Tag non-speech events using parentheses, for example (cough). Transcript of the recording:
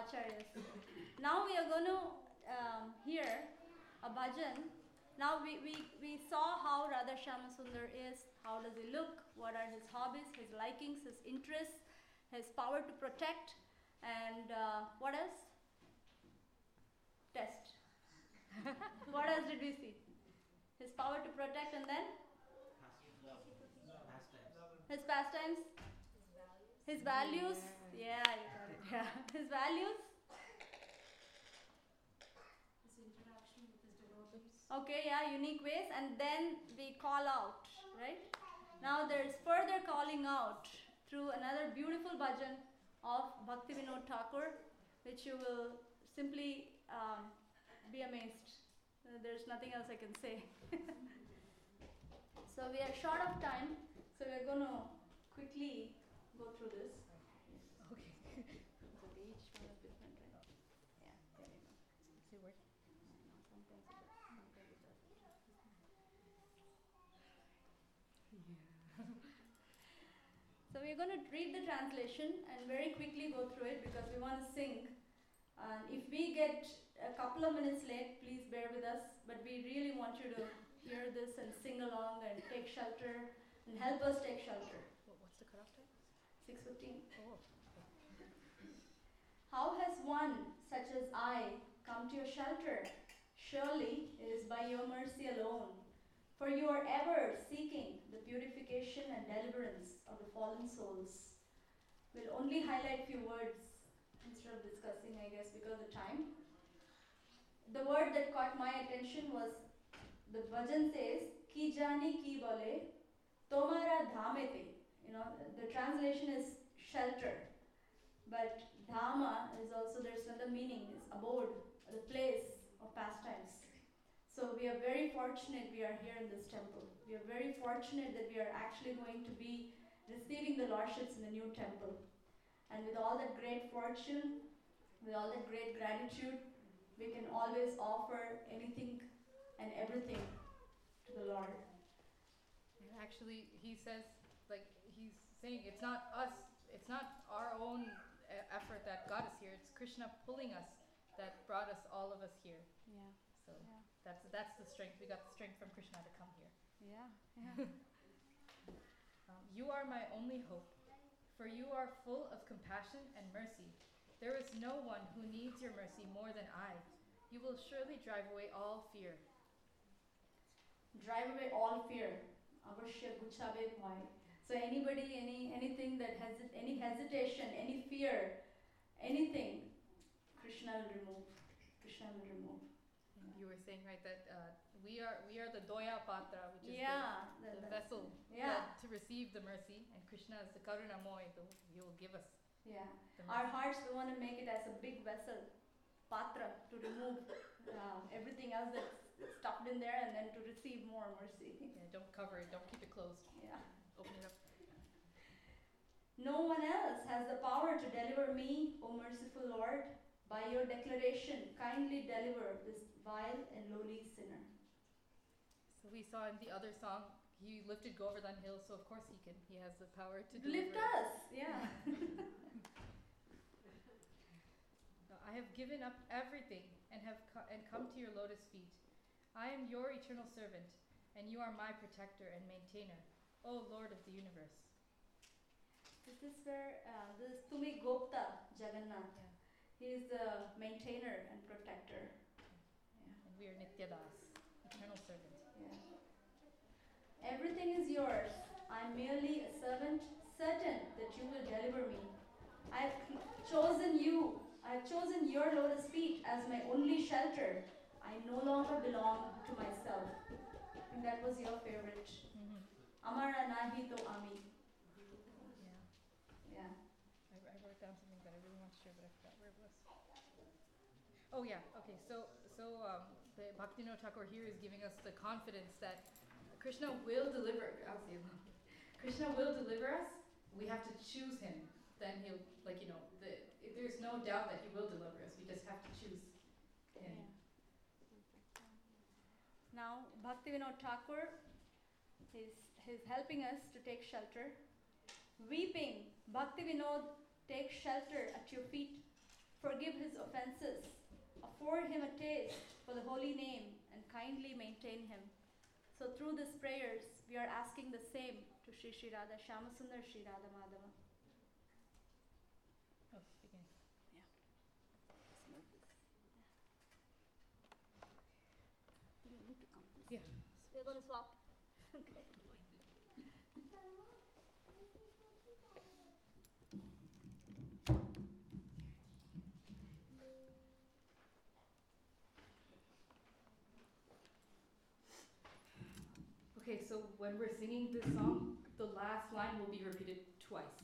acharyas. now we are going to um, hear a bhajan. Now we, we, we saw how Radha Shama Sundar is, how does he look, what are his hobbies, his likings, his interests, his power to protect, and uh, what else? Test. (laughs) what else did we see? His power to protect and then his pastimes, his values. Yeah, you got it. Yeah, (laughs) his values. His interaction with his devotees. Okay, yeah, unique ways, and then we call out, right? Now there's further calling out through another beautiful bhajan of Bhakti Vinod Thakur, which you will simply um, be amazed. Uh, there's nothing else I can say. (laughs) so we are short of time, so we're going to quickly go through this. Okay. So they each one is different, right? Yeah, there you go. See where? Sometimes it does, sometimes it doesn't. So we're going to read the translation and very quickly go through it because we want to sing. And if we get a couple of minutes late, please bear with us. But we really want you to hear this and sing along and take shelter and help us take shelter. What's the cutoff time? 615. Oh. How has one such as I come to your shelter? Surely it is by your mercy alone. For you are ever seeking the purification and deliverance of the fallen souls. We'll only highlight few words instead of discussing, I guess, because of time. The word that caught my attention was the bhajan says, Ki jani ki bale, tomara dhamete. You know, the translation is shelter. But Dhama is also, there's another meaning, is abode, the place of pastimes. So we are very fortunate we are here in this temple. We are very fortunate that we are actually going to be receiving the Lordships in the new temple. And with all that great fortune, with all that great gratitude, we can always offer anything and everything to the Lord. And actually, he says, like, he's saying it's not us, it's not our own effort that got us here. It's Krishna pulling us that brought us, all of us here. Yeah, So yeah, that's that's the strength. We got the strength from Krishna to come here. yeah, yeah. (laughs) Um, you are my only hope, for you are full of compassion and mercy. There is no one who needs your mercy more than I. You will surely drive away all fear. drive away all fear. Avashya guchabe bhai. So anybody, any anything that has any hesitation, any fear, anything, Krishna will remove. Krishna will remove. You were saying right that uh, we are we are the doya patra, which is Yeah, the, the that- vessel Yeah. to receive the mercy, and Krishna is the karuna moy, the, he will give us yeah. the Our hearts, we want to make it as a big vessel, patra, to remove uh, everything else that's stuffed in there, and then to receive more mercy. (laughs) Yeah, don't cover it, don't keep it closed. Yeah. Open it up. No one else has the power to deliver me, O merciful Lord. By your declaration, kindly deliver this vile and lowly sinner. So we saw in the other song, he lifted Govardhan Hill, so of course he can. He has the power to Lift us, yeah. (laughs) I have given up everything and have co- and come to your lotus feet. I am your eternal servant, and you are my protector and maintainer, O Lord of the universe. This is where uh, this is Tumi Gopta Jagannath. Yeah. He is the maintainer and protector. Yeah. And we are Nityadas, eternal servant. Yeah. Everything is yours. I am merely a servant, certain that you will deliver me. I have chosen you. I have chosen your lotus feet as my only shelter. I no longer belong to myself. Think that was your favorite. Mm-hmm. Amara nahi to ami. Yeah. Yeah. I, I wrote down something that I really want to share, but I forgot where it was. Oh yeah. Okay. So so um, the Bhaktivinoda Thakur here is giving us the confidence that Krishna will deliver. (laughs) Krishna will deliver us. We have to choose him. Then he'll like you know the, there's no doubt that he will deliver us. We just have to choose him. Now, Bhaktivinoda Thakur is he's helping us to take shelter. Weeping, Bhaktivinoda takes shelter at your feet. Forgive his offenses, afford him a taste for the holy name, and kindly maintain him. So, through these prayers, we are asking the same to Sri Sri Radha Shamasundar Sri Radha Madhava. Oh, begin. Yeah. We're going to swap. (laughs) okay. So when we're singing this song, the last line will be repeated twice